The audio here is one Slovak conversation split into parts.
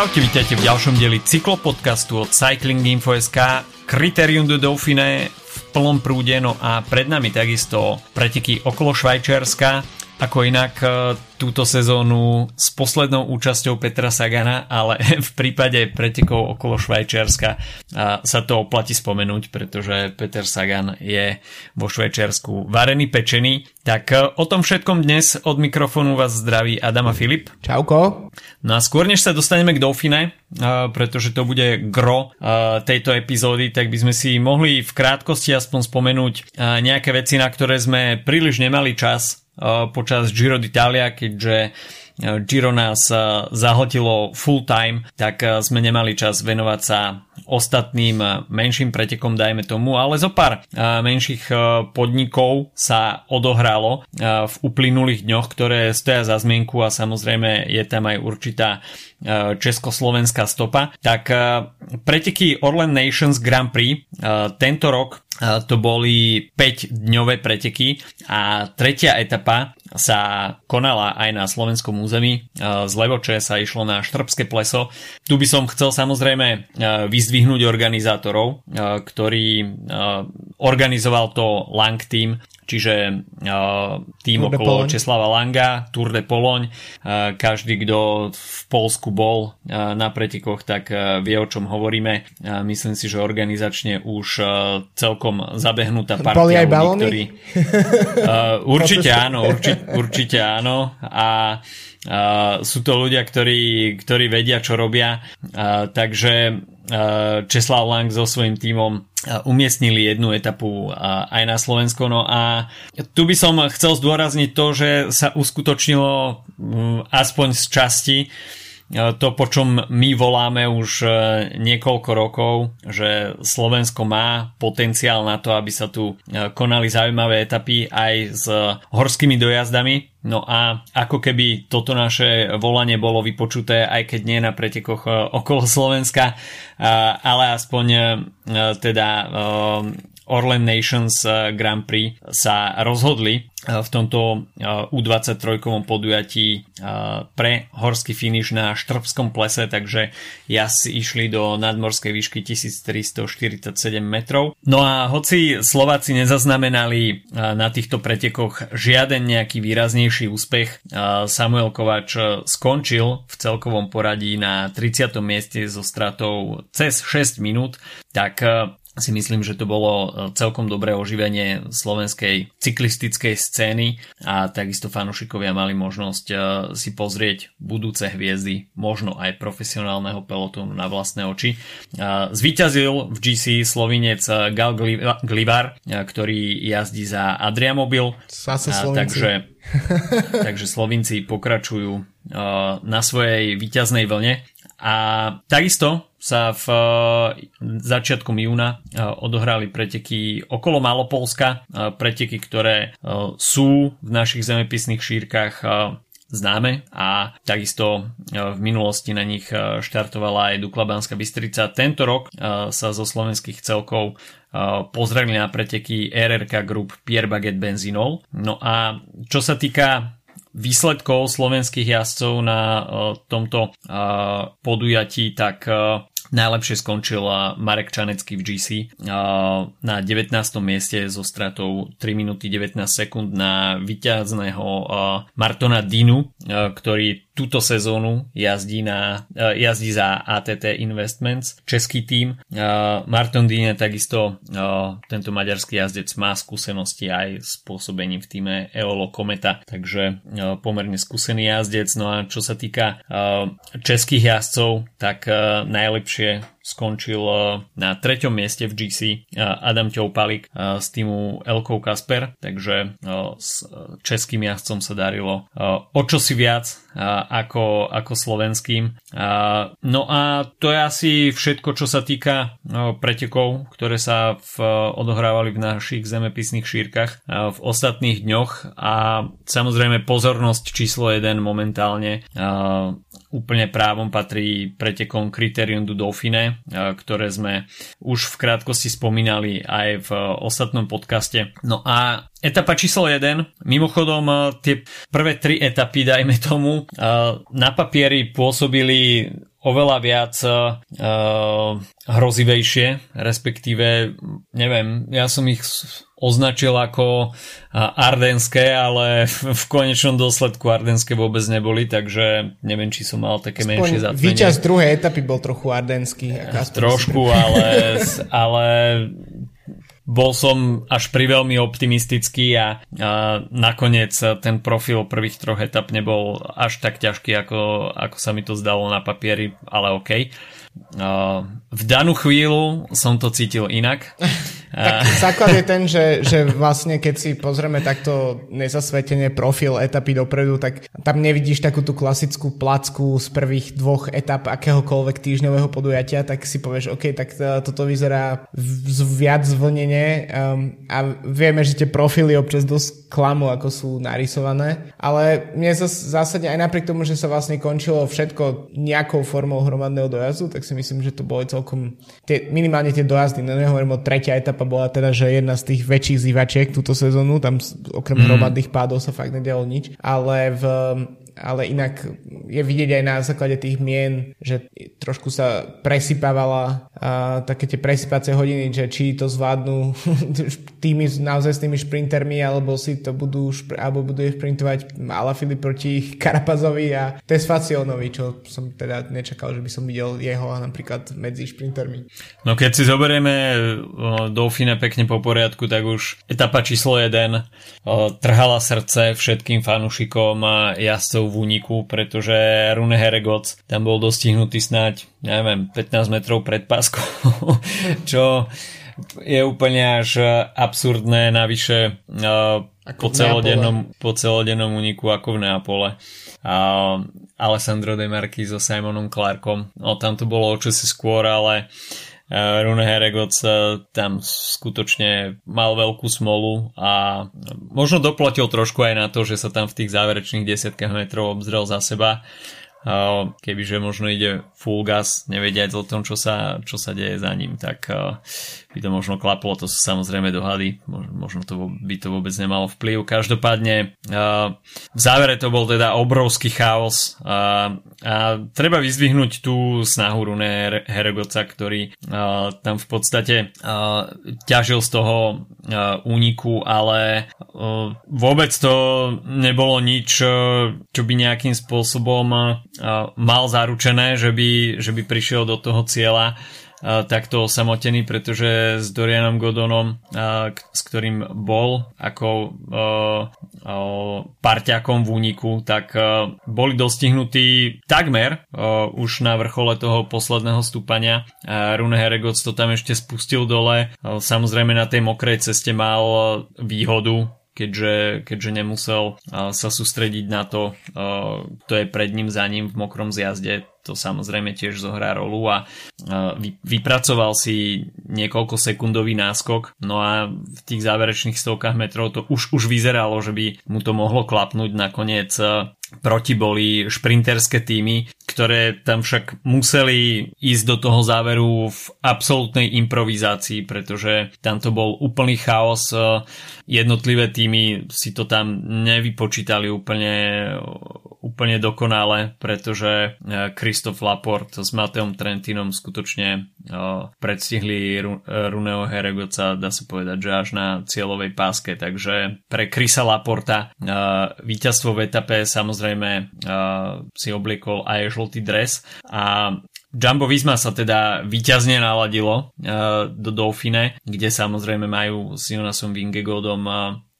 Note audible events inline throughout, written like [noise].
Čaute, vítajte v ďalšom dieli cyklopodcastu od Cycling Info.sk Criterium de Dauphine v plnom prúde, no a pred nami takisto preteky okolo Švajčiarska, ako inak e, túto sezónu s poslednou účasťou Petra Sagana, ale [laughs] v prípade pretekov okolo Švajčiarska sa to oplatí spomenúť, pretože Peter Sagan je vo Švajčiarsku varený pečený. Tak e, o tom všetkom dnes od mikrofónu vás zdraví Adam a Filip. Čauko. No a skôr než sa dostaneme k Dauphine, e, pretože to bude gro tejto epizódy, tak by sme si mohli v krátkosti aspoň spomenúť nejaké veci, na ktoré sme príliš nemali čas počas Giro d'Italia, keďže Giro nás zahltilo full time, tak sme nemali čas venovať sa ostatným menším pretekom, dajme tomu, ale zo pár menších podnikov sa odohralo v uplynulých dňoch, ktoré stoja za zmienku a samozrejme je tam aj určitá československá stopa. Tak preteky Orlen Nations Grand Prix tento rok to boli 5-dňové preteky a tretia etapa sa konala aj na slovenskom území. Z Levoče sa išlo na Štrbské pleso. Tu by som chcel samozrejme vyzdvihnúť organizátorov, ktorý organizoval to Lang Team, čiže uh, tým Tour okolo Česlava Langa, Tour de Poloň. Uh, každý, kto v Polsku bol uh, na pretekoch, tak vie, o čom hovoríme. Myslím si, že organizačne už celkom zabehnutá partia Boli aj ľudí, ktorí... Určite áno, určite, určite áno. A Sú to ľudia, ktorí, ktorí vedia, čo robia. Takže uh, Česlav Lang so svojím tímom umiestnili jednu etapu aj na Slovensko. No a tu by som chcel zdôrazniť to, že sa uskutočnilo aspoň z časti to, po čom my voláme už niekoľko rokov, že Slovensko má potenciál na to, aby sa tu konali zaujímavé etapy aj s horskými dojazdami. No a ako keby toto naše volanie bolo vypočuté, aj keď nie na pretekoch e, okolo Slovenska, e, ale aspoň e, teda Orlen Nations Grand Prix sa rozhodli v tomto U23 podujatí pre horský finish na Štrbskom plese, takže jasi išli do nadmorskej výšky 1347 metrov. No a hoci Slováci nezaznamenali na týchto pretekoch žiaden nejaký výraznejší úspech, Samuel Kovač skončil v celkovom poradí na 30. mieste so stratou cez 6 minút, tak si myslím, že to bolo e, celkom dobré oživenie slovenskej cyklistickej scény a takisto fanúšikovia mali možnosť e, si pozrieť budúce hviezdy, možno aj profesionálneho pelotónu na vlastné oči. E, zvíťazil v GC slovinec Gal Glivar, ktorý jazdí za Adriamobil. Zase takže, [laughs] takže Slovinci pokračujú na svojej víťaznej vlne a takisto sa v uh, začiatkom júna uh, odohrali preteky okolo Malopolska, uh, preteky, ktoré sú v našich zemepisných šírkach známe a takisto v minulosti na nich štartovala aj Dukla Banská Bystrica. Tento rok sa zo slovenských celkov pozreli na preteky RRK Group Pierre Baguette Benzinol. No a čo sa týka výsledkov slovenských jazdcov na tomto podujatí, tak Najlepšie skončil Marek Čanecký v GC na 19. mieste so stratou 3 minúty 19 sekúnd na vyťazného Martona Dinu, ktorý túto sezónu jazdí, na, jazdí za ATT Investments, český tým. Martin Dine takisto tento maďarský jazdec má skúsenosti aj s pôsobením v týme Eolo Kometa, takže pomerne skúsený jazdec. No a čo sa týka českých jazdcov, tak najlepšie skončil na treťom mieste v GC Adam Ťoupalik z týmu Elkou Kasper, takže s českým jazdcom sa darilo o čosi viac ako, ako slovenským. No a to je asi všetko, čo sa týka pretekov, ktoré sa v, odohrávali v našich zemepisných šírkach v ostatných dňoch a samozrejme pozornosť číslo 1 momentálne úplne právom patrí pretekom Criterium du Dauphine, ktoré sme už v krátkosti spomínali aj v ostatnom podcaste. No a Etapa číslo 1. Mimochodom, tie prvé tri etapy, dajme tomu, na papieri pôsobili oveľa viac uh, hrozivejšie, respektíve, neviem, ja som ich označil ako ardenské, ale v konečnom dôsledku ardenské vôbec neboli, takže neviem, či som mal také Aspoň menšie zatmenie. Výťaz druhej etapy bol trochu ardenský. Trošku, ale, [laughs] ale bol som až pri veľmi optimistický a, a nakoniec ten profil prvých troch etap nebol až tak ťažký, ako, ako sa mi to zdalo na papieri, ale OK. V danú chvíľu som to cítil inak. [laughs] tak základ je ten, že, že vlastne keď si pozrieme takto nezasvetene profil etapy dopredu, tak tam nevidíš takú tú klasickú placku z prvých dvoch etap akéhokoľvek týždňového podujatia, tak si povieš, OK, tak toto vyzerá viac zvlnenie. Um, a vieme, že tie profily občas dosť klamu, ako sú narysované, ale mne zásade aj napriek tomu, že sa vlastne končilo všetko nejakou formou hromadného dojazdu, tak si myslím, že to boli celkom tie, minimálne tie dojazdy, no nehovorím o tretia etapa bola teda, že jedna z tých väčších zývačiek túto sezónu, tam okrem mm. hromadných pádov sa fakt nedialo nič, ale v ale inak je vidieť aj na základe tých mien, že trošku sa presypávala také tie presypacie hodiny, že či to zvládnu [laughs] tými naozaj s tými šprintermi, alebo si to budú, alebo budú šprintovať Ala Filip proti [laughs] Karapazovi a Tesfacionovi, čo som teda nečakal, že by som videl jeho napríklad medzi šprintermi. No keď si zoberieme Dauphine pekne po poriadku, tak už etapa číslo 1 trhala srdce všetkým fanúšikom a jazdcov v úniku, pretože Rune Heregoc tam bol dostihnutý snáď, neviem, 15 metrov pred páskou, [laughs] čo je úplne až absurdné, navyše uh, po, celodennom, po celodennom úniku ako v Neapole. Uh, Alessandro De Marchi so Simonom Clarkom. No tam to bolo o čosi skôr, ale uh, Rune Heregoc tam skutočne mal veľkú smolu a možno doplatil trošku aj na to, že sa tam v tých záverečných desiatkách metrov obzrel za seba kebyže možno ide full gas, nevediať o tom, čo sa, čo sa deje za ním, tak by to možno klaplo, to sú samozrejme dohady, možno to by to vôbec nemalo vplyv. Každopádne v závere to bol teda obrovský chaos a, a treba vyzdvihnúť tú snahu Rune Heregoca, ktorý tam v podstate ťažil z toho úniku, ale vôbec to nebolo nič, čo by nejakým spôsobom mal zaručené, že by, že by prišiel do toho cieľa takto osamotený, pretože s Dorianom Godonom, s ktorým bol ako parťakom v úniku, tak boli dostihnutí takmer už na vrchole toho posledného stúpania. Rune Heregoc to tam ešte spustil dole. Samozrejme na tej mokrej ceste mal výhodu, keďže, keďže nemusel sa sústrediť na to, kto je pred ním, za ním v mokrom zjazde to samozrejme tiež zohrá rolu a vypracoval si niekoľko sekundový náskok, no a v tých záverečných stovkách metrov to už, už vyzeralo, že by mu to mohlo klapnúť nakoniec proti boli šprinterské týmy, ktoré tam však museli ísť do toho záveru v absolútnej improvizácii, pretože tam to bol úplný chaos. Jednotlivé týmy si to tam nevypočítali úplne úplne dokonale, pretože Kristof Laport s Mateom Trentinom skutočne predstihli Runeo Heregoca, dá sa povedať, že až na cieľovej páske, takže pre Krisa Laporta víťazstvo v etape samozrejme si obliekol aj žltý dres. A Jumbo Visma sa teda výťazne naladilo do Dauphine, kde samozrejme majú s Jonasom Vingegodom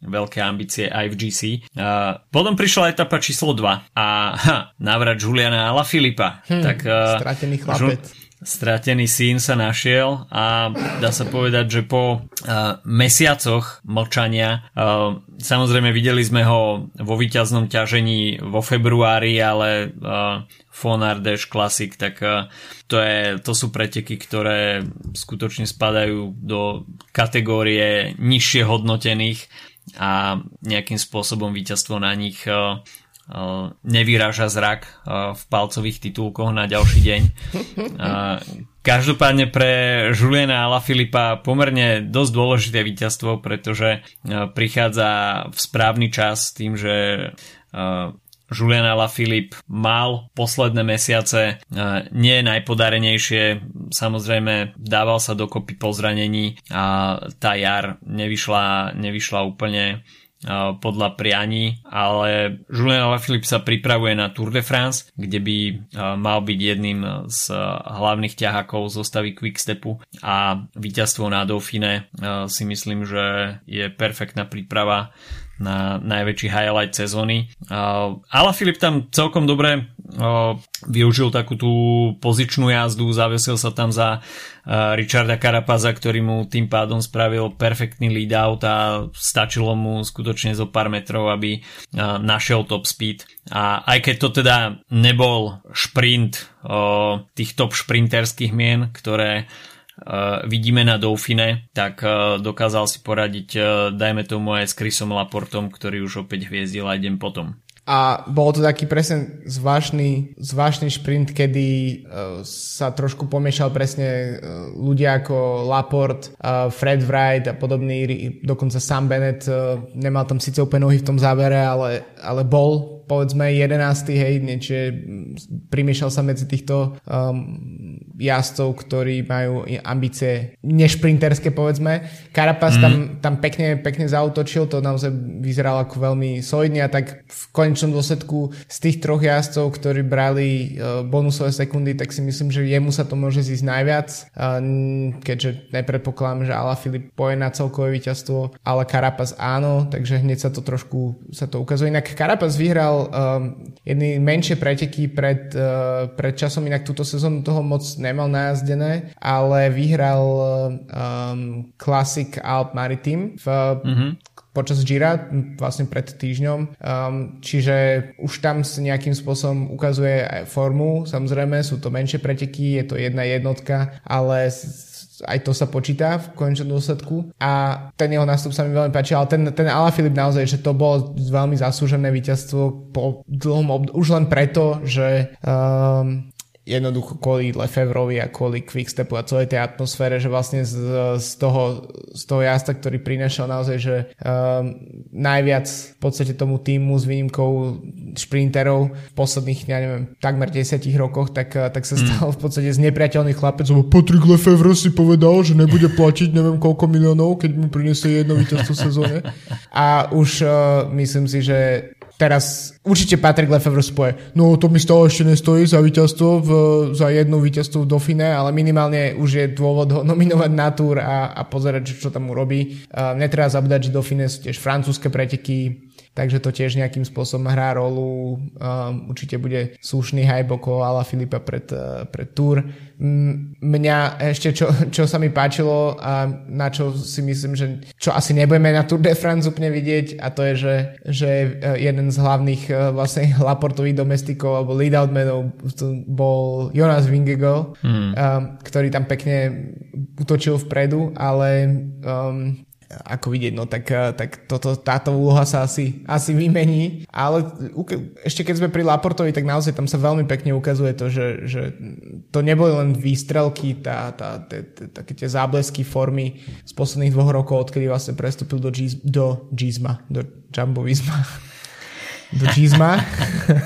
veľké ambície aj v GC. Uh, potom prišla etapa číslo 2 a ha, návrat Juliana Ala Filipa. Hmm, tak, uh, stratený chlapec. Žu- stratený syn sa našiel a dá sa povedať, že po uh, mesiacoch mlčania uh, samozrejme videli sme ho vo výťaznom ťažení vo februári, ale uh, Fonardeš Classic, tak uh, to, je, to sú preteky, ktoré skutočne spadajú do kategórie nižšie hodnotených a nejakým spôsobom víťazstvo na nich nevyráža zrak v palcových titulkoch na ďalší deň. Každopádne pre Juliana Filipa pomerne dosť dôležité víťazstvo, pretože prichádza v správny čas tým, že Julian Alaphilippe mal posledné mesiace nie najpodarenejšie, samozrejme dával sa dokopy po zranení a tá jar nevyšla, nevyšla úplne podľa prianí, ale Julien Alaphilippe sa pripravuje na Tour de France, kde by mal byť jedným z hlavných ťahakov zostavy Quickstepu a víťazstvo na Dauphine si myslím, že je perfektná príprava na najväčší highlight sezóny. Ale Filip tam celkom dobre využil takú tú pozičnú jazdu, zavesil sa tam za Richarda Carapaza, ktorý mu tým pádom spravil perfektný lead out a stačilo mu skutočne zo pár metrov, aby našiel top speed. A aj keď to teda nebol šprint tých top šprinterských mien, ktoré vidíme na Dauphine, tak uh, dokázal si poradiť, uh, dajme tomu aj s Chrisom Laportom, ktorý už opäť hviezdil aj deň potom. A bol to taký presne zvláštny, zvláštny šprint, kedy sa trošku pomiešal presne ľudia ako Laport, Fred Wright a podobný, dokonca Sam Bennett nemal tam síce úplne nohy v tom závere, ale, ale bol povedzme 11. hej, čiže primiešal sa medzi týchto um, jazdcov, ktorí majú ambície nešprinterské povedzme. Carapaz mm. tam, tam pekne, pekne zautočil, to naozaj vyzeralo ako veľmi solidne a tak v konečnom dôsledku z tých troch jazdcov, ktorí brali uh, bonusové sekundy, tak si myslím, že jemu sa to môže zísť najviac, uh, keďže nepredpokladám, že Ala Filip poje na celkové víťazstvo, ale Carapaz áno, takže hneď sa to trošku sa to ukazuje. Inak Carapaz vyhral um, jedny menšie preteky pred, uh, pred časom, inak túto sezónu toho moc nemal najazdené, ale vyhral um, Classic Alp Maritime v, mm-hmm počas Gira, vlastne pred týždňom. Um, čiže už tam s nejakým spôsobom ukazuje aj formu. Samozrejme, sú to menšie preteky, je to jedna jednotka, ale aj to sa počíta v konečnom dôsledku a ten jeho nástup sa mi veľmi páči, ale ten, ten Filip naozaj, že to bolo veľmi zaslúžené víťazstvo po dlhom obd- už len preto, že um, jednoducho kvôli Lefevrovi a kvôli Quickstepu a celej tej atmosfére, že vlastne z, z, toho, z toho jazda, ktorý prinašal naozaj, že um, najviac v podstate tomu týmu s výnimkou šprinterov v posledných, ja neviem, takmer 10 rokoch, tak, tak sa hmm. stal v podstate z nepriateľných chlapec, lebo Patrick Lefevre si povedal, že nebude platiť neviem koľko miliónov, keď mu priniesie jedno víťazstvo sezóne. [laughs] A už uh, myslím si, že teraz určite Patrick Lefevre spoje, no to mi stále ešte nestojí za víťazstvo, v, za jedno víťazstvo v Dauphine, ale minimálne už je dôvod ho nominovať na túr a, a pozerať, čo tam urobí. Uh, netreba zabúdať, že Dauphine sú tiež francúzske preteky, takže to tiež nejakým spôsobom hrá rolu. Um, určite bude slušný okolo Ala Filipa pred, uh, pred Tour. Mňa ešte, čo, čo sa mi páčilo a na čo si myslím, že čo asi nebudeme na Tour de France úplne vidieť a to je, že, že uh, jeden z hlavných uh, vlastne [laughs] Laportových domestikov alebo lead-outmenov bol Jonas Vingegaard, mm. um, ktorý tam pekne utočil vpredu, ale um, ako vidieť, no tak, eh, tak toto, táto úloha sa asi, asi vymení, ale ešte keď sme pri Laportovi, tak naozaj tam sa veľmi pekne ukazuje to, že, že to neboli len výstrelky, tá, tá, tá, tá, také tie záblesky formy z posledných dvoch rokov, odkedy vlastne prestúpil do, Giz, do Gizma, do Jumbo Visma. [laughs] Do Gizma.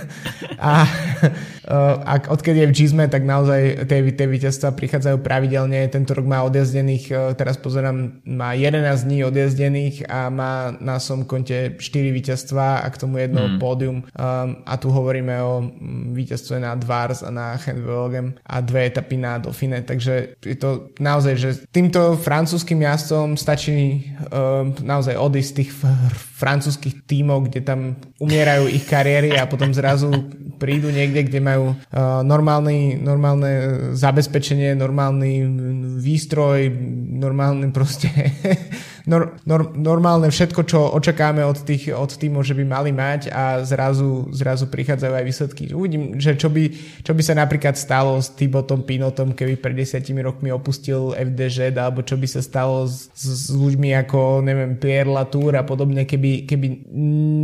[laughs] A [laughs] a odkedy je v Gizme, tak naozaj tie, tie víťazstva prichádzajú pravidelne. Tento rok má odjazdených, e, teraz pozerám, má 11 dní odjazdených a má na som konte 4 víťazstva a k tomu jedno hmm. pódium. Um, a tu hovoríme o mm, víťazstve na Dvars a na Chenvelgem a dve etapy na Dauphine. Takže je to naozaj, že týmto francúzským jazdcom stačí um, naozaj odísť z tých francúzskych tímov, kde tam umierajú ich kariéry a potom zrazu prídu niekde, kde majú uh, normálny, normálne zabezpečenie, normálny výstroj, normálny proste [laughs] nor, nor, normálne všetko, čo očakáme od tých od týmov, že by mali mať a zrazu, zrazu prichádzajú aj výsledky. Uvidím, že čo by, čo by sa napríklad stalo s Tibotom Pinotom, keby pred desiatimi rokmi opustil FDŽ, alebo čo by sa stalo s, s ľuďmi ako, neviem, Pierre Latour a podobne, keby, keby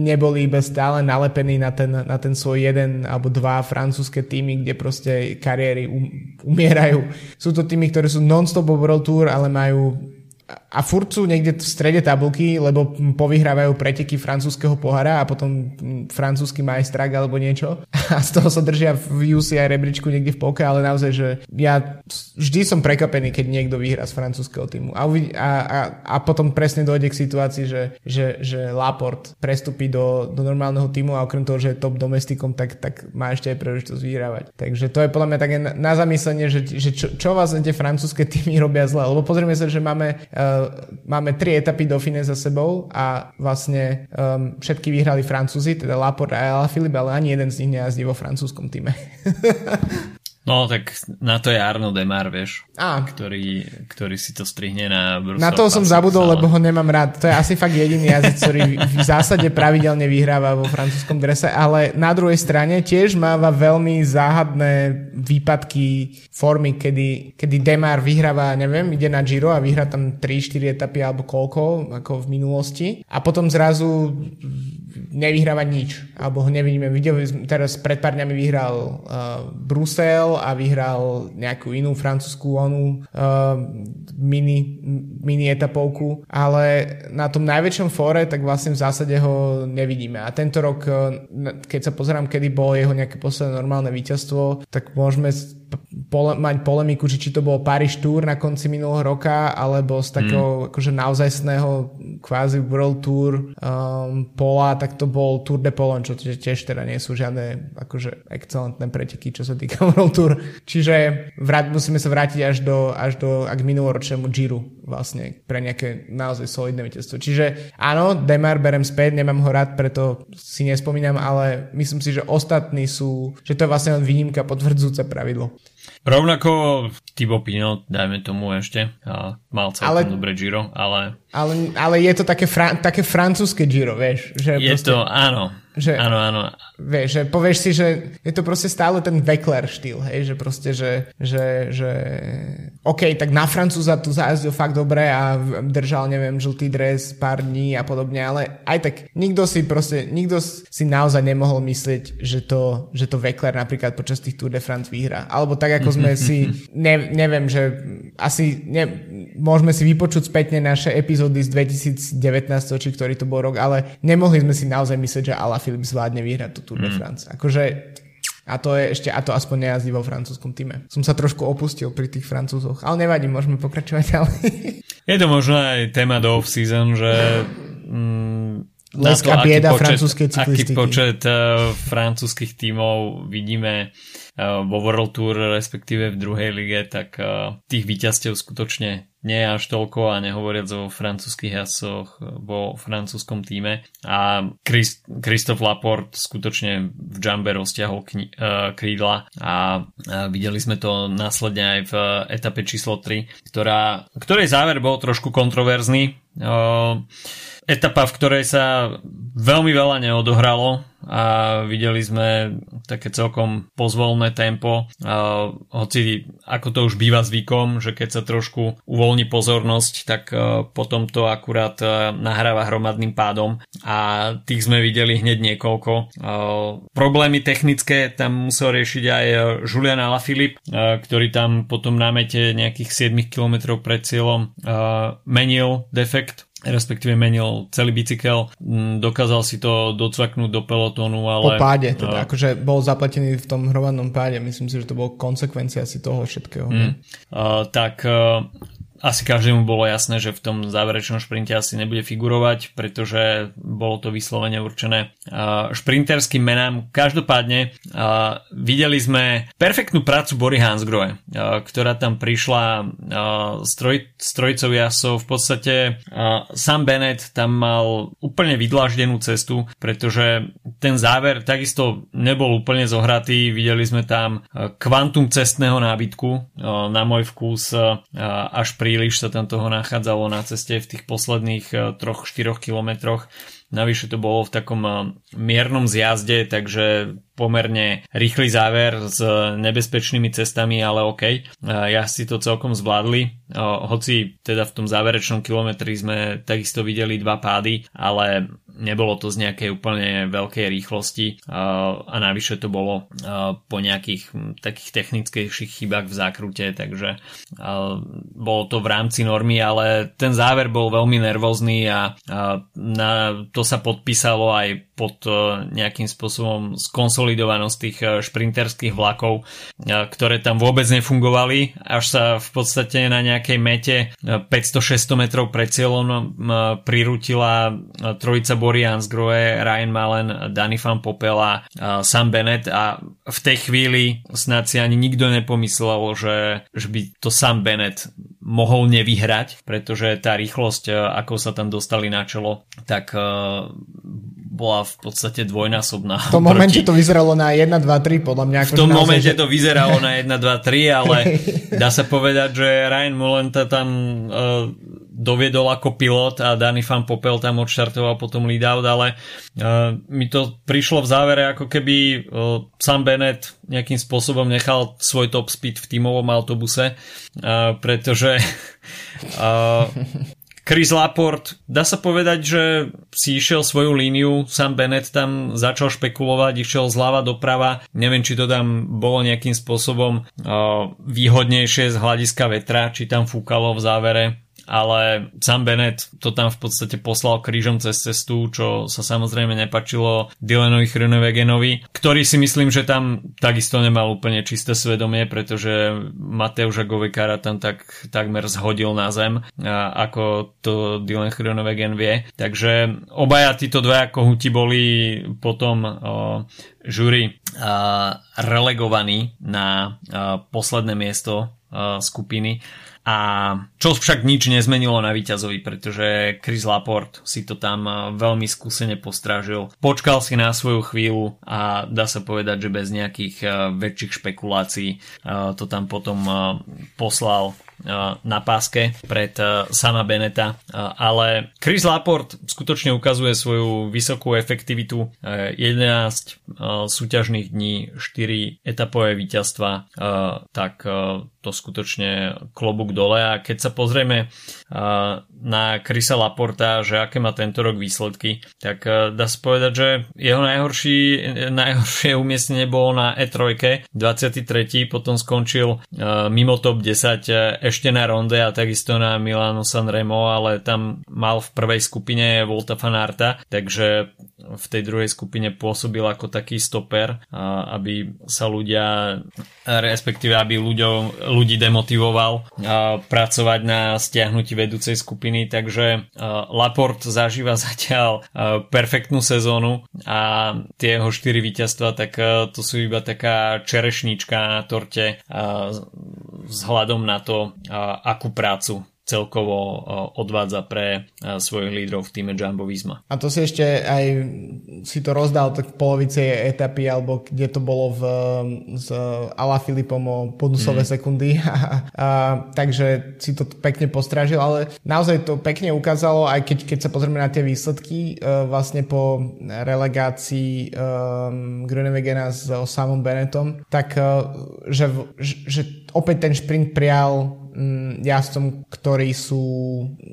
neboli iba stále nalepení na ten, na ten svoj jeden alebo dva francúzske týmy, kde proste kariéry um, umierajú. Sú to týmy, ktoré sú non-stop World Tour, ale majú a furt sú niekde v strede tabulky, lebo povyhrávajú preteky francúzského pohára a potom francúzsky majstrak alebo niečo. [laughs] A z toho sa držia v UCI rebríčku niekde v polke, ale naozaj, že ja vždy som prekapený, keď niekto vyhrá z francúzského týmu. A, a, a, a potom presne dojde k situácii, že, že, že Laport prestupí do, do normálneho týmu a okrem toho, že je top domestikom, tak, tak má ešte aj príležitosť vyhrávať. Takže to je podľa mňa také na, na zamyslenie, že, že čo, čo vlastne tie francúzske [laughs] týmy robia zle, lebo pozrieme sa, že máme uh, máme tri etapy Dauphine za sebou a vlastne um, všetky vyhrali Francúzi, teda Laport a Philippe, ale ani jeden z nich nejazdí vo francúzskom týme. [laughs] No, tak na to je Arno Demar, vieš, a. Ktorý, ktorý si to strihne na Brussels. Na to som zabudol, ale... lebo ho nemám rád. To je asi fakt jediný jazyc, ktorý v zásade pravidelne vyhráva vo francúzskom drese, ale na druhej strane tiež máva veľmi záhadné výpadky formy, kedy, kedy Demar vyhráva, neviem, ide na Giro a vyhrá tam 3-4 etapy alebo koľko, ako v minulosti. A potom zrazu nevyhráva nič, alebo ho nevidíme. Videli teraz pred pár dňami vyhral uh, Brusel a vyhral nejakú inú francúzskú onú uh, mini, mini etapovku, ale na tom najväčšom fóre tak vlastne v zásade ho nevidíme. A tento rok, uh, keď sa pozerám, kedy bolo jeho nejaké posledné normálne víťazstvo, tak môžeme pole, mať polemiku, či, či to bol Paris Tour na konci minulého roka, alebo z takého mm. akože naozajstného kvázi World Tour um, pola, tak to bol Tour de Polon, čo tiež teda nie sú žiadne akože excelentné preteky, čo sa týka [laughs] World Tour. Čiže vrát, musíme sa vrátiť až do, až do ak minuloročnému Giro vlastne pre nejaké naozaj solidné víťazstvo. Čiže áno, Demar berem späť, nemám ho rád, preto si nespomínam, ale myslím si, že ostatní sú, že to je vlastne len výnimka potvrdzujúce pravidlo. Rovnako Tibo Pino, dajme tomu ešte, a mal celkom ale, dobré Giro, ale... Ale, ale je to také, fra, také francúzske Giro, vieš? Že je proste... to, áno, že, áno, áno. Vieš, že povieš si, že je to proste stále ten Vekler štýl, hej, že proste, že, že, že OK, tak na Francúza tu zajazdil fakt dobre a držal, neviem, žltý dres pár dní a podobne, ale aj tak nikto si proste, nikto si naozaj nemohol myslieť, že to, že to Vekler napríklad počas tých Tour de France vyhrá. Alebo tak, ako sme si, [laughs] ne, neviem, že asi ne, môžeme si vypočuť spätne naše epizódy z 2019, či ktorý to bol rok, ale nemohli sme si naozaj myslieť, že Ala Filip zvládne vyhrať tú Tour de mm. France. Akože a to je ešte, a to aspoň nejazdí vo francúzskom týme. Som sa trošku opustil pri tých francúzoch, ale nevadí, môžeme pokračovať [laughs] ďalej. Je to možno aj téma do off-season, že mm, Lesk a bieda francúzskej cyklistiky. Aký počet uh, francúzskych tímov vidíme uh, vo World Tour, respektíve v druhej lige, tak uh, tých víťazstiev skutočne nie je až toľko a nehovoriac o francúzskych jasoch vo francúzskom týme. A Christophe Laporte skutočne v Jumbe rozťahol kni- uh, krídla a uh, videli sme to následne aj v etape číslo 3, ktorá, ktorej záver bol trošku kontroverzný. Uh, etapa, v ktorej sa veľmi veľa neodohralo a videli sme také celkom pozvolné tempo. A hoci ako to už býva zvykom, že keď sa trošku uvoľní pozornosť, tak e, potom to akurát e, nahráva hromadným pádom a tých sme videli hneď niekoľko. E, problémy technické tam musel riešiť aj Julian Alaphilippe, ktorý tam potom na mete nejakých 7 km pred cieľom menil defekt respektíve menil celý bicykel, dokázal si to docvaknúť do pelotónu, ale... Po páde, teda, uh, akože bol zapletený v tom hromadnom páde, myslím si, že to bol konsekvencia asi toho všetkého. Mm, uh, tak uh, asi každému bolo jasné, že v tom záverečnom šprinte asi nebude figurovať, pretože bolo to vyslovene určené šprinterským menám. Každopádne videli sme perfektnú prácu Bory Hansgrohe, ktorá tam prišla stroj, strojcov jasov. V podstate Sam Bennett tam mal úplne vydláždenú cestu, pretože ten záver takisto nebol úplne zohratý, videli sme tam kvantum cestného nábytku, na môj vkus až príliš sa tam toho nachádzalo na ceste v tých posledných 3-4 kilometroch. Navyše to bolo v takom eh, miernom zjazde, takže pomerne rýchly záver s nebezpečnými cestami, ale OK. Eh, ja si to celkom zvládli. Eh, hoci teda v tom záverečnom kilometri sme takisto videli dva pády, ale nebolo to z nejakej úplne veľkej rýchlosti a navyše to bolo po nejakých takých technickejších chybách v zákrute, takže bolo to v rámci normy, ale ten záver bol veľmi nervózny a na to sa podpísalo aj pod nejakým spôsobom skonsolidovanosť tých šprinterských vlakov, ktoré tam vôbec nefungovali, až sa v podstate na nejakej mete 500-600 metrov pred cieľom prirútila trojica Bory Hansgrohe, Ryan Malen, Danny Van Popel a Sam Bennett. A v tej chvíli snad si ani nikto nepomyslel, že, že by to Sam Bennett mohol nevyhrať, pretože tá rýchlosť, ako sa tam dostali na čelo, tak bola v podstate dvojnásobná. V tom momente to vyzeralo na 1, 2, 3, podľa mňa. V tom momente že... to vyzeralo na 1, 2, 3, ale [laughs] dá sa povedať, že Ryan Mulenta tam uh, doviedol ako pilot a Danny Fan Popel tam odštartoval potom lead out, ale uh, mi to prišlo v závere ako keby uh, Sam Bennett nejakým spôsobom nechal svoj top speed v tímovom autobuse, uh, pretože uh, [laughs] Chris Laport, dá sa povedať, že si išiel svoju líniu, Sam Bennett tam začal špekulovať, išiel zľava doprava, neviem, či to tam bolo nejakým spôsobom uh, výhodnejšie z hľadiska vetra, či tam fúkalo v závere, ale Sam Bennett to tam v podstate poslal krížom cez cestu, čo sa samozrejme nepačilo Dylanovi Chrunewegenovi, ktorý si myslím, že tam takisto nemal úplne čisté svedomie, pretože Mateuša Govekara tam tak, takmer zhodil na zem, ako to Dylan Chrunewegen vie. Takže obaja títo dvaja kohuti boli potom o, žúry relegovaní na posledné miesto skupiny a čo však nič nezmenilo na víťazovi, pretože Chris Laport si to tam eh, veľmi skúsene postrážil. Počkal si na svoju chvíľu a dá sa povedať, že bez nejakých eh, väčších špekulácií eh, to tam potom poslal na páske pred sama Beneta, ale Chris Laport skutočne ukazuje svoju vysokú efektivitu 11 súťažných dní, 4 etapové víťazstva, tak to skutočne klobúk dole a keď sa pozrieme na Chrisa Laporta, že aké má tento rok výsledky, tak dá sa povedať, že jeho najhorší, najhoršie [laughs] umiestnenie bolo na E3, 23. potom skončil mimo top 10 ešte na ronde a takisto na Milano Sanremo, ale tam mal v prvej skupine Volta Fanarta, takže v tej druhej skupine pôsobil ako taký stoper, aby sa ľudia, respektíve aby ľuďom, ľudí demotivoval pracovať na stiahnutí vedúcej skupiny, takže Laport zažíva [laughs] zatiaľ perfektnú sezónu a tie jeho 4 víťazstva, tak to sú iba taká čerešnička na torte vzhľadom na to, akú prácu celkovo odvádza pre svojich lídrov v týme Jumbo Visma. A to si ešte aj si to rozdal tak v polovici etapy, alebo kde to bolo v, s Ala Filipom o bonusové mm. sekundy. [laughs] a, a, takže si to pekne postražil, ale naozaj to pekne ukázalo, aj keď, keď sa pozrieme na tie výsledky, uh, vlastne po relegácii um, Grunewegena s Osamom Bennettom, tak uh, že, že opäť ten šprint prial mm, jazdcom, ktorí sú,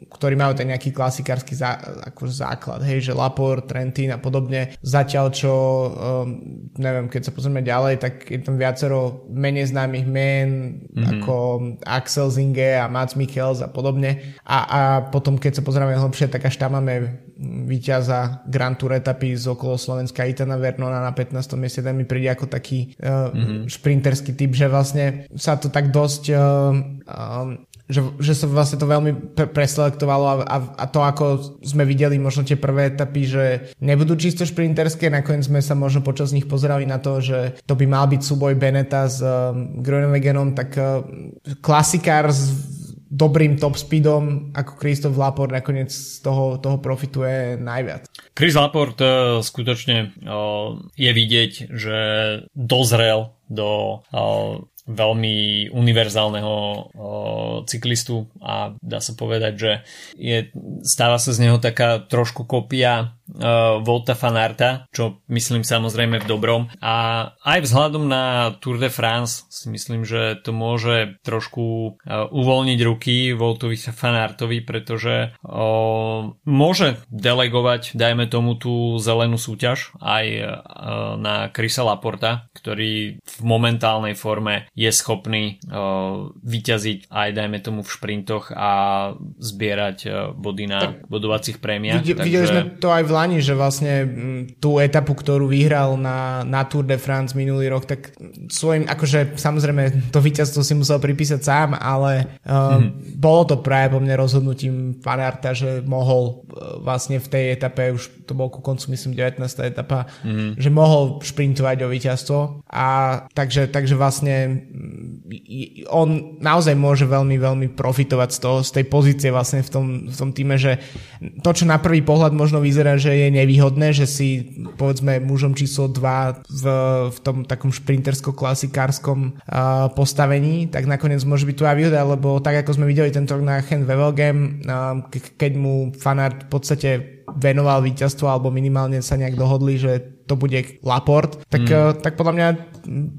ktorí majú ten nejaký klasikársky zá, ako základ, hej, že Lapor, Trentin a podobne. Zatiaľ, čo um, neviem, keď sa pozrieme ďalej, tak je tam viacero menej známych men, mm-hmm. ako Axel Zinge a Mats Mikkels a podobne. A, a potom, keď sa pozrieme hlbšie, tak až tam máme víťaza Grand Tour etapy z okolo Slovenska Itana Vernona na 15. mieste, ten mi príde ako taký uh, mm-hmm. šprinterský typ, že vlastne sa to tak dosť uh, uh, že, že sa vlastne to veľmi pre- preselektovalo a, a, a to ako sme videli možno tie prvé etapy, že nebudú čisto šprinterské, nakoniec sme sa možno počas nich pozerali na to, že to by mal byť súboj Beneta s um, Groenwegenom, tak uh, klasikár s dobrým top speedom ako Kristof Lapor nakoniec z toho, toho profituje najviac. Chris Laporte skutočne je vidieť, že dozrel do veľmi univerzálneho o, cyklistu a dá sa povedať, že je, stáva sa z neho taká trošku kopia uh, Volta Fanarta, čo myslím samozrejme v dobrom. A aj vzhľadom na Tour de France si myslím, že to môže trošku uh, uvoľniť ruky Voltovi Fanartovi, pretože uh, môže delegovať, dajme tomu tú zelenú súťaž aj uh, na Chrisa Laporta, ktorý v momentálnej forme je schopný uh, vyťaziť aj dajme tomu v šprintoch a zbierať uh, body na tak, bodovacích prémiách. Videli, takže... videli sme to aj v Lani, že vlastne tú etapu, ktorú vyhral na, na Tour de France minulý rok, tak svojim, akože samozrejme to víťazstvo si musel pripísať sám, ale uh, mm. bolo to práve po mne rozhodnutím Fanarta, že mohol uh, vlastne v tej etape, už to bol ku koncu myslím 19. etapa, mm. že mohol šprintovať o víťazstvo a takže, takže vlastne on naozaj môže veľmi, veľmi profitovať z, toho, z tej pozície vlastne v tom, v tom týme, že to, čo na prvý pohľad možno vyzerá, že je nevýhodné, že si povedzme mužom číslo 2 v, v tom takom šprintersko-klasikárskom uh, postavení, tak nakoniec môže byť tu aj výhoda, lebo tak ako sme videli tento na Hen Wevelgem, uh, ke, keď mu fanart v podstate venoval víťazstvo alebo minimálne sa nejak dohodli, že to bude Laport, tak, mm. tak podľa mňa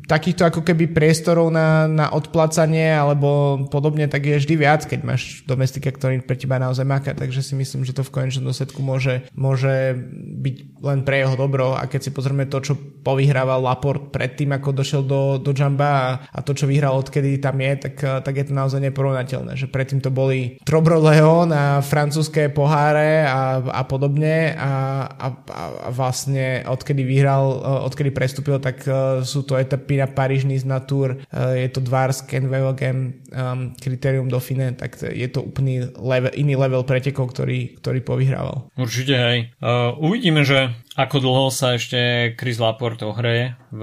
takýchto ako keby priestorov na, na odplacanie alebo podobne, tak je vždy viac, keď máš domestika, ktorý pre teba naozaj maká, takže si myslím, že to v konečnom dôsledku môže, môže byť len pre jeho dobro. A keď si pozrieme to, čo povyhrával Laport predtým, ako došiel do, do Jamba a, a to, čo vyhral odkedy tam je, tak, tak je to naozaj neporovnateľné, že predtým to boli Trobro Leon a francúzské poháre a, a podobne. A, a, a vlastne odkedy vyhral, odkedy prestúpil, tak eh, sú to etapy na Paríž, na Tour, eh, je to Dvars, Ken Velogem, um, Criterium Dauphine, tak je to úplný level, iný level pretekov, ktorý, ktorý povyhrával. Určite hej. Uh, uvidíme, že ako dlho sa ešte Chris Laporte ohreje v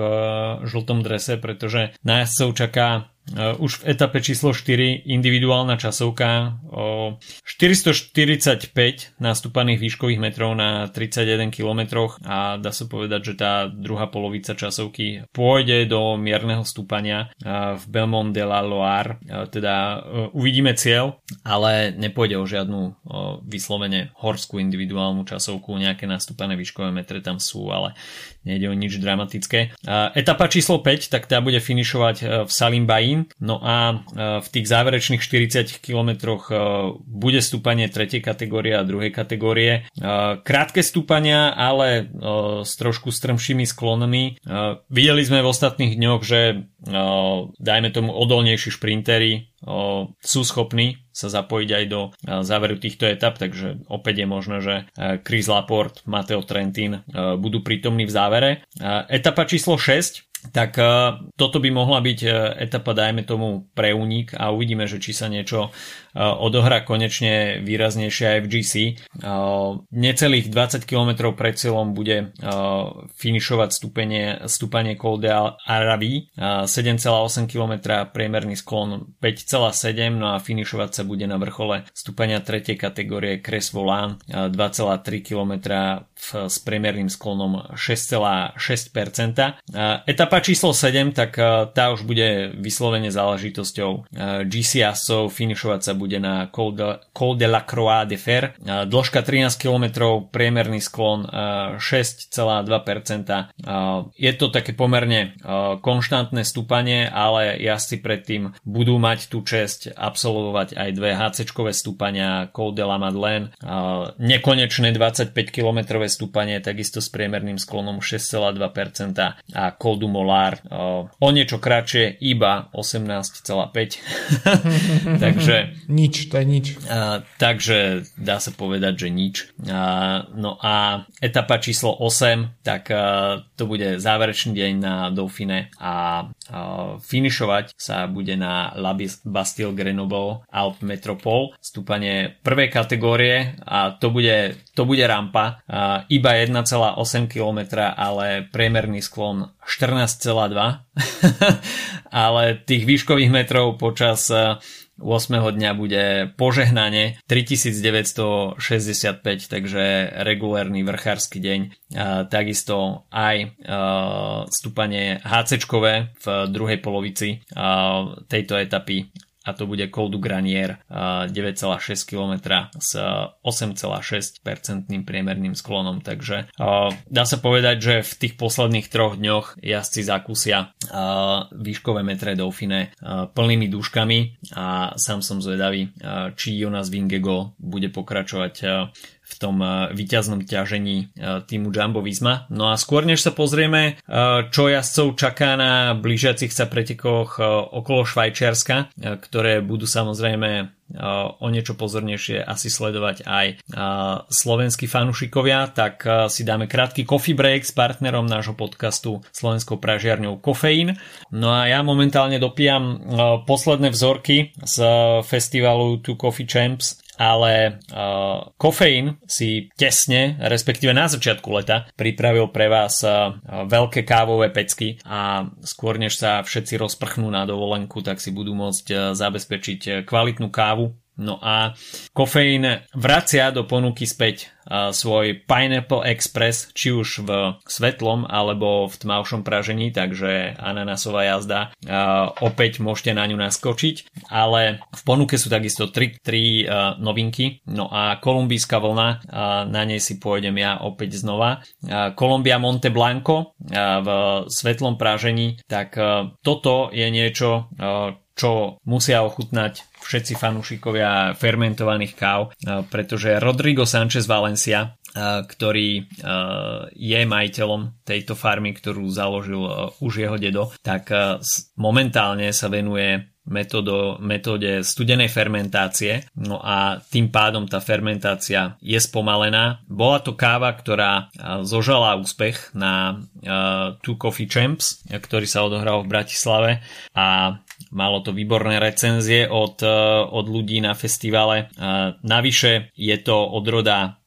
žltom drese, pretože na jazdcov čaká už v etape číslo 4 individuálna časovka o 445 nastúpaných výškových metrov na 31 km a dá sa povedať, že tá druhá polovica časovky pôjde do mierneho stúpania uh, v Belmont de la Loire. Uh, teda uvidíme cieľ, ale nepôjde o žiadnu vyslovene horskú individuálnu časovku, nejaké nastúpané výškové metre tam sú, ale nejde o nič dramatické. Etapa číslo 5, tak tá bude finišovať v Salimbain No a e, v tých záverečných 40 kilometroch e, bude stúpanie tretej kategórie a druhej kategórie. E, krátke stúpania, ale s trošku strmšími sklonmi. Videli sme v ostatných dňoch, že dajme tomu odolnejší šprintery sú schopní sa zapojiť aj do záveru týchto etap, takže opäť je možné, že Chris Laporte, Mateo Trentin budú prítomní v závere. Etapa číslo 6 tak uh, toto by mohla byť uh, etapa, dajme tomu, pre únik a uvidíme, že či sa niečo uh, odohrá konečne výraznejšie aj v GC. Necelých 20 km pred cieľom bude finišovať stúpenie, stúpanie Col de Arabi, 7,8 km priemerný sklon 5,7 no a finišovať sa bude na vrchole stúpania 3. kategórie Cres Volant 2,3 km s priemerným sklonom 6,6%. Etapa číslo 7, tak tá už bude vyslovene záležitosťou GC Asov, finišovať sa bude na Col de, la Croix de Fer. Dĺžka 13 km, priemerný sklon 6,2%. Je to také pomerne konštantné stúpanie, ale jazdci predtým budú mať tú česť absolvovať aj dve HC-čkové stúpania Col de la Madeleine, nekonečné 25 km stúpanie, takisto s priemerným sklonom 6,2% a Col du Molar o niečo kratšie iba 18,5. [laughs] takže [laughs] nič, to je nič. A, takže dá sa povedať, že nič. A, no a etapa číslo 8, tak a, to bude záverečný deň na Dauphine a, a finišovať sa bude na La Bastille Grenoble Alp Metropole, stúpanie prvej kategórie a to bude, to bude rampa. A, iba 1,8 km, ale priemerný sklon 14,2 [laughs] ale tých výškových metrov počas dňa bude požehnanie 3965, takže regulárny vrchársky deň. Takisto aj stúpanie HC v druhej polovici tejto etapy a to bude Col du Granier 9,6 km s 8,6% priemerným sklonom, takže dá sa povedať, že v tých posledných troch dňoch jazdci zakúsia výškové metre Dauphine plnými duškami a sám som zvedavý, či Jonas Vingego bude pokračovať v tom eh, výťaznom ťažení eh, týmu Jumbo Visma. No a skôr než sa pozrieme, eh, čo jazdcov čaká na blížiacich sa pretekoch okolo Švajčiarska, ktoré budú samozrejme o niečo pozornejšie asi sledovať aj slovenskí fanúšikovia, tak si dáme krátky coffee break s partnerom nášho podcastu slovenskou pražiarňou Kofeín. No a ja momentálne dopijam posledné vzorky z festivalu Two Coffee Champs ale uh, kofeín si tesne, respektíve na začiatku leta, pripravil pre vás uh, veľké kávové pecky a skôr než sa všetci rozprchnú na dovolenku, tak si budú môcť uh, zabezpečiť kvalitnú kávu No a kofeín vracia do ponuky späť svoj Pineapple Express, či už v svetlom alebo v tmavšom pražení, takže ananasová jazda, opäť môžete na ňu naskočiť, ale v ponuke sú takisto tri, tri novinky, no a kolumbijská vlna, na nej si pôjdem ja opäť znova. Kolumbia Monte Blanco v svetlom pražení, tak toto je niečo, čo musia ochutnať všetci fanúšikovia fermentovaných káv, pretože Rodrigo Sanchez Valencia, ktorý je majiteľom tejto farmy, ktorú založil už jeho dedo, tak momentálne sa venuje metódo, metóde studenej fermentácie. No a tým pádom tá fermentácia je spomalená. Bola to káva, ktorá zožala úspech na uh, Two Coffee Champs, ktorý sa odohral v Bratislave a malo to výborné recenzie od, uh, od ľudí na festivale. Uh, navyše je to odroda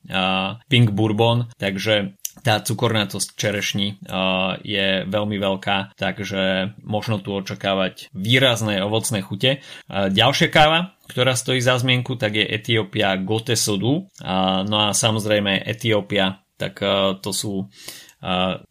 Pink Bourbon, takže tá cukornatosť čerešní je veľmi veľká, takže možno tu očakávať výrazné ovocné chute. Ďalšia káva, ktorá stojí za zmienku, tak je Etiópia Gote Sodu. No a samozrejme Etiópia, tak to sú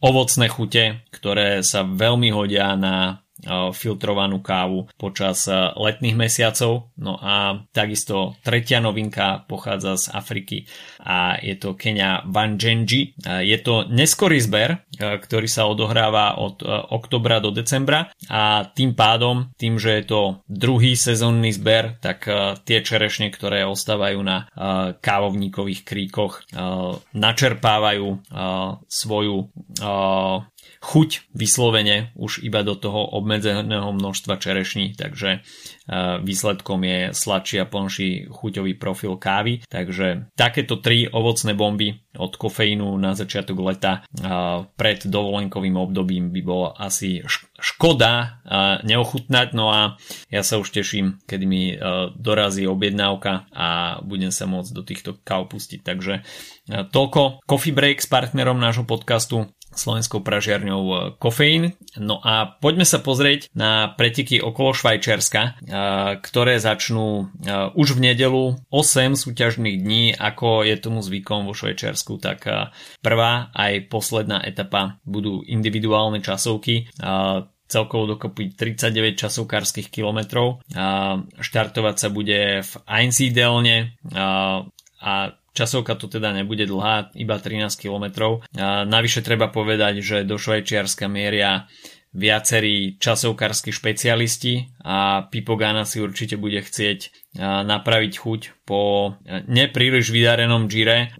ovocné chute, ktoré sa veľmi hodia na filtrovanú kávu počas letných mesiacov. No a takisto tretia novinka pochádza z Afriky a je to Kenia Vanjenji. Je to neskorý zber, ktorý sa odohráva od oktobra do decembra a tým pádom, tým, že je to druhý sezónny zber, tak tie čerešne, ktoré ostávajú na kávovníkových kríkoch, načerpávajú svoju chuť vyslovene už iba do toho obmedzeného množstva čerešní, takže e, výsledkom je sladší a plnší chuťový profil kávy. Takže takéto tri ovocné bomby od kofeínu na začiatok leta e, pred dovolenkovým obdobím by bolo asi škoda e, neochutnať, no a ja sa už teším, kedy mi dorazí objednávka a budem sa môcť do týchto káv pustiť. Takže toľko Coffee Break s partnerom nášho podcastu slovenskou pražiarňou e, Kofeín. No a poďme sa pozrieť na preteky okolo Švajčiarska, e, ktoré začnú e, už v nedelu 8 súťažných dní, ako je tomu zvykom vo Švajčiarsku, tak prvá aj posledná etapa budú individuálne časovky celkovo dokopy 39 časovkárskych kilometrov. Štartovať sa bude v Einsiedelne a Časovka to teda nebude dlhá, iba 13 km. Navyše treba povedať, že do Švajčiarska mieria viacerí časovkársky špecialisti a Pipo Gana si určite bude chcieť napraviť chuť po nepríliš vydarenom Gire,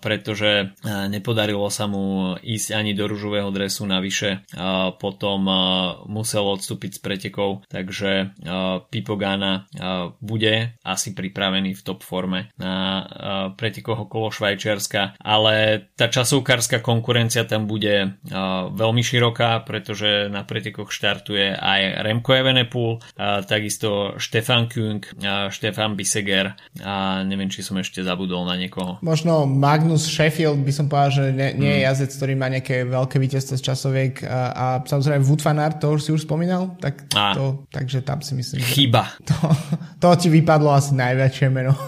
pretože nepodarilo sa mu ísť ani do rúžového dresu navyše, potom musel odstúpiť z pretekov, takže Pipo Gana bude asi pripravený v top forme na pretekoch okolo Švajčiarska, ale tá časovkárska konkurencia tam bude veľmi široká, pretože na pretekoch štartuje aj Remco Evenepoel, takisto Stefan Küng, Štefan Biseger a neviem, či som ešte zabudol na niekoho. Možno Magnus Sheffield by som povedal, že nie, nie je mm. jazdec, ktorý má nejaké veľké víťazstvo z časoviek a, a samozrejme Wood van Aert, to už si už spomínal, tak to, takže tam si myslím, Chyba. To, to ti vypadlo asi najväčšie meno. [laughs]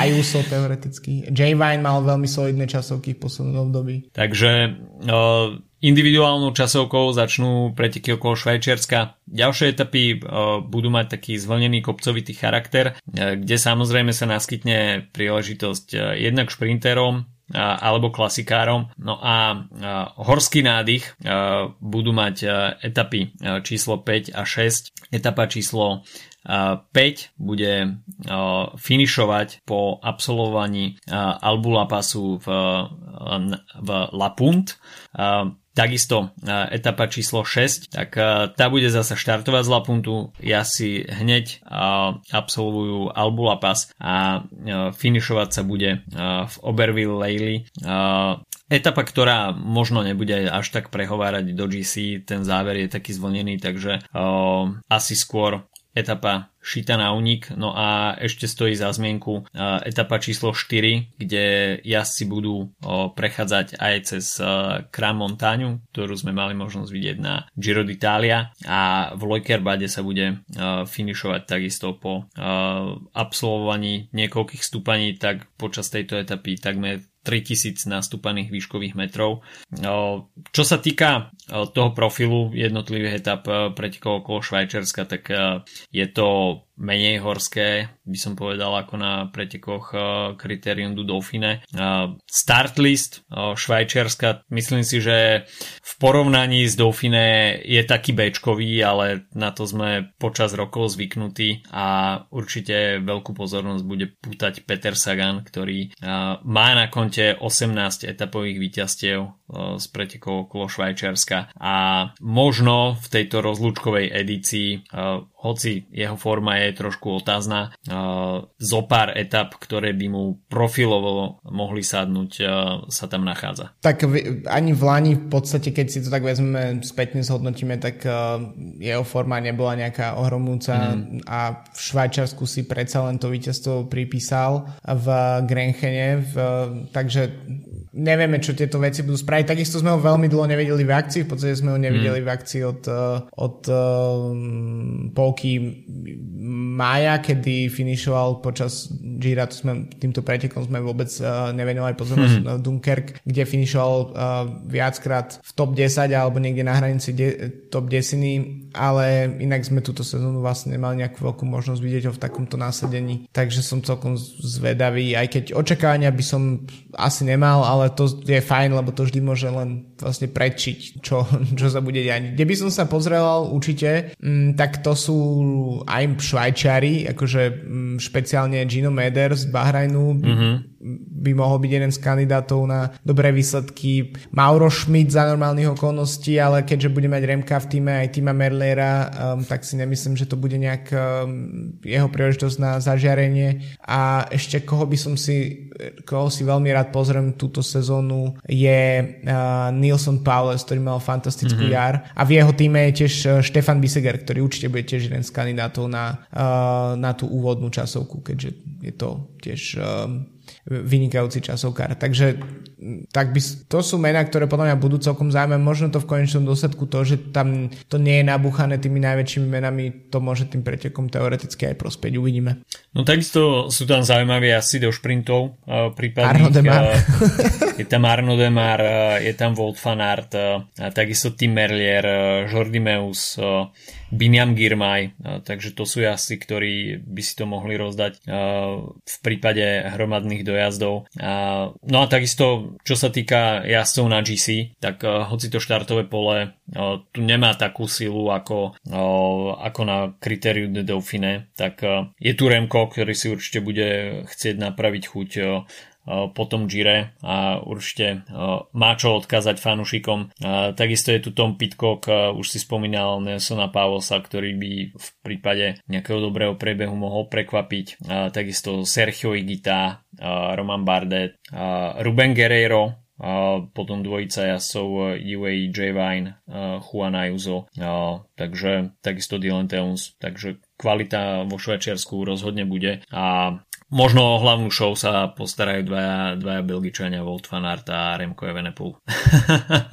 Ayuso teoreticky. J. Vine mal veľmi solidné časovky v poslednom období. Takže uh, individuálnou časovkou začnú preteky okolo Švajčiarska. Ďalšie etapy uh, budú mať taký zvlnený kopcovitý charakter, uh, kde samozrejme sa naskytne príležitosť uh, jednak šprinterom, alebo klasikárom. No a horský nádych budú mať etapy číslo 5 a 6. Etapa číslo 5 bude finišovať po absolvovaní Albula pasu v, v Lapunt. Takisto etapa číslo 6, tak tá bude zase štartovať z Lapuntu, ja si hneď absolvujú Albula Pass a finišovať sa bude v Oberville Lely. Etapa, ktorá možno nebude až tak prehovárať do GC, ten záver je taký zvlnený, takže asi skôr etapa šita na unik. No a ešte stojí za zmienku etapa číslo 4, kde jazdci budú prechádzať aj cez Kram Montáňu, ktorú sme mali možnosť vidieť na Giro d'Italia a v Lojkerbade sa bude finišovať takisto po absolvovaní niekoľkých stúpaní, tak počas tejto etapy takmer 3000 nastúpaných výškových metrov. Čo sa týka toho profilu jednotlivých etap pretekov okolo Švajčiarska, tak je to menej horské, by som povedal, ako na pretekoch Criterium du Dauphine. Start list Švajčiarska, myslím si, že v porovnaní s Dauphine je taký bečkový, ale na to sme počas rokov zvyknutí a určite veľkú pozornosť bude pútať Peter Sagan, ktorý má na konte 18 etapových víťazstiev z pretekov okolo Švajčiarska a možno v tejto rozlúčkovej edícii hoci jeho forma je trošku otázna, zo pár etap, ktoré by mu profilovo mohli sadnúť, sa tam nachádza. Tak ani v Lani v podstate, keď si to tak vezmeme, spätne zhodnotíme, tak jeho forma nebola nejaká ohromujúca mm. a v Švajčarsku si predsa len to víťazstvo pripísal v Grenchene, v, takže nevieme, čo tieto veci budú spraviť. Takisto sme ho veľmi dlho nevedeli v akcii, v podstate sme ho nevideli mm. v akcii od, od um, polky mája, kedy finišoval počas Gira, to sme, týmto pretekom sme vôbec uh, nevenovali pozornosť mm. Dunkerk, kde finišoval uh, viackrát v top 10 alebo niekde na hranici de- top 10, ale inak sme túto sezónu vlastne nemali nejakú veľkú možnosť vidieť ho v takomto násadení, takže som celkom zvedavý, aj keď očakávania by som asi nemal, ale to je fajn, lebo to vždy môže len vlastne prečiť, čo, [laughs] čo sa bude diať. Kde by som sa pozrel určite, m, mm, tak to sú aj Švajčiari, akože m, mm, špeciálne Gino Meder z Bahrajnu, mm-hmm by mohol byť jeden z kandidátov na dobré výsledky. Mauro Schmidt za normálnych okolností, ale keďže bude mať Remka v týme aj týma Merlera, um, tak si nemyslím, že to bude nejak um, jeho príležitosť na zažiarenie. A ešte koho by som si, koho si veľmi rád pozriem túto sezónu je uh, Nilson Powles, ktorý mal fantastickú mm-hmm. jar. A v jeho týme je tiež uh, Štefan Biseger, ktorý určite bude tiež jeden z kandidátov na, uh, na tú úvodnú časovku, keďže je to tiež um, vynikajúci časovkár. Takže tak by, to sú mená, ktoré podľa mňa budú celkom zaujímavé. Možno to v konečnom dôsledku to, že tam to nie je nabuchané tými najväčšími menami, to môže tým pretekom teoreticky aj prospäť. Uvidíme. No takisto sú tam zaujímavé asi do šprintov uh, prípadných. Arno Demar. Uh, je tam Arno Demar, uh, je tam Aert, uh, takisto Tim Merlier, Jordi Meus, Binyam Girmay, takže to sú jazdci, ktorí by si to mohli rozdať v prípade hromadných dojazdov. No a takisto, čo sa týka jazdcov na GC, tak hoci to štartové pole tu nemá takú silu ako, ako na kritériu de Dauphine, tak je tu Remko, ktorý si určite bude chcieť napraviť chuť po tom Gire a určite má čo odkázať fanúšikom. Takisto je tu Tom Pitcock, už si spomínal Nelsona Pavosa, ktorý by v prípade nejakého dobrého priebehu mohol prekvapiť. Takisto Sergio Igita, Roman Bardet, Ruben Guerreiro, potom dvojica jasov UAE J. Vine, Juan Ayuso, takže takisto Dylan Teuns, takže kvalita vo Švajčiarsku rozhodne bude a Možno o hlavnú show sa postarajú dvaja, dvaja Belgičania, Volt van Aert a Remco Evenepoel.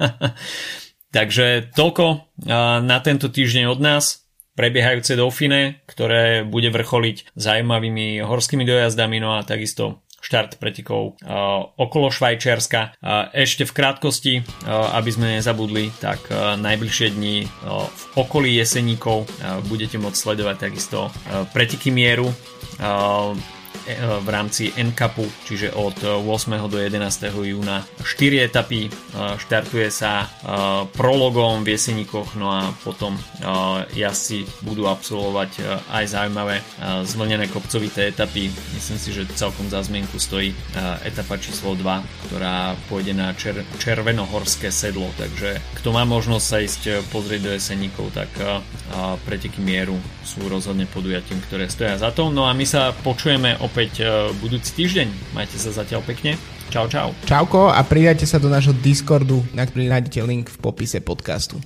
[laughs] Takže toľko na tento týždeň od nás prebiehajúce Dauphine, ktoré bude vrcholiť zaujímavými horskými dojazdami, no a takisto štart pretekov okolo Švajčiarska. Ešte v krátkosti, aby sme nezabudli, tak najbližšie dni v okolí Jeseníkov budete môcť sledovať takisto preteky mieru. Uh, E, v rámci NCAPu, čiže od 8. do 11. júna 4 etapy. E, štartuje sa e, prologom v Jeseníkoch, no a potom jazdci budú absolvovať aj zaujímavé zvlnené kopcovité etapy. Myslím si, že celkom za zmienku stojí etapa číslo 2, ktorá pôjde na čer- červenohorské sedlo, takže kto má možnosť sa ísť pozrieť do Jeseníkov, tak preteky mieru sú rozhodne podujatím, ktoré stoja za to. No a my sa počujeme opäť e, budúci týždeň. Majte sa zatiaľ pekne. Čau, čau. Čauko a pridajte sa do nášho Discordu, na ktorý nájdete link v popise podcastu.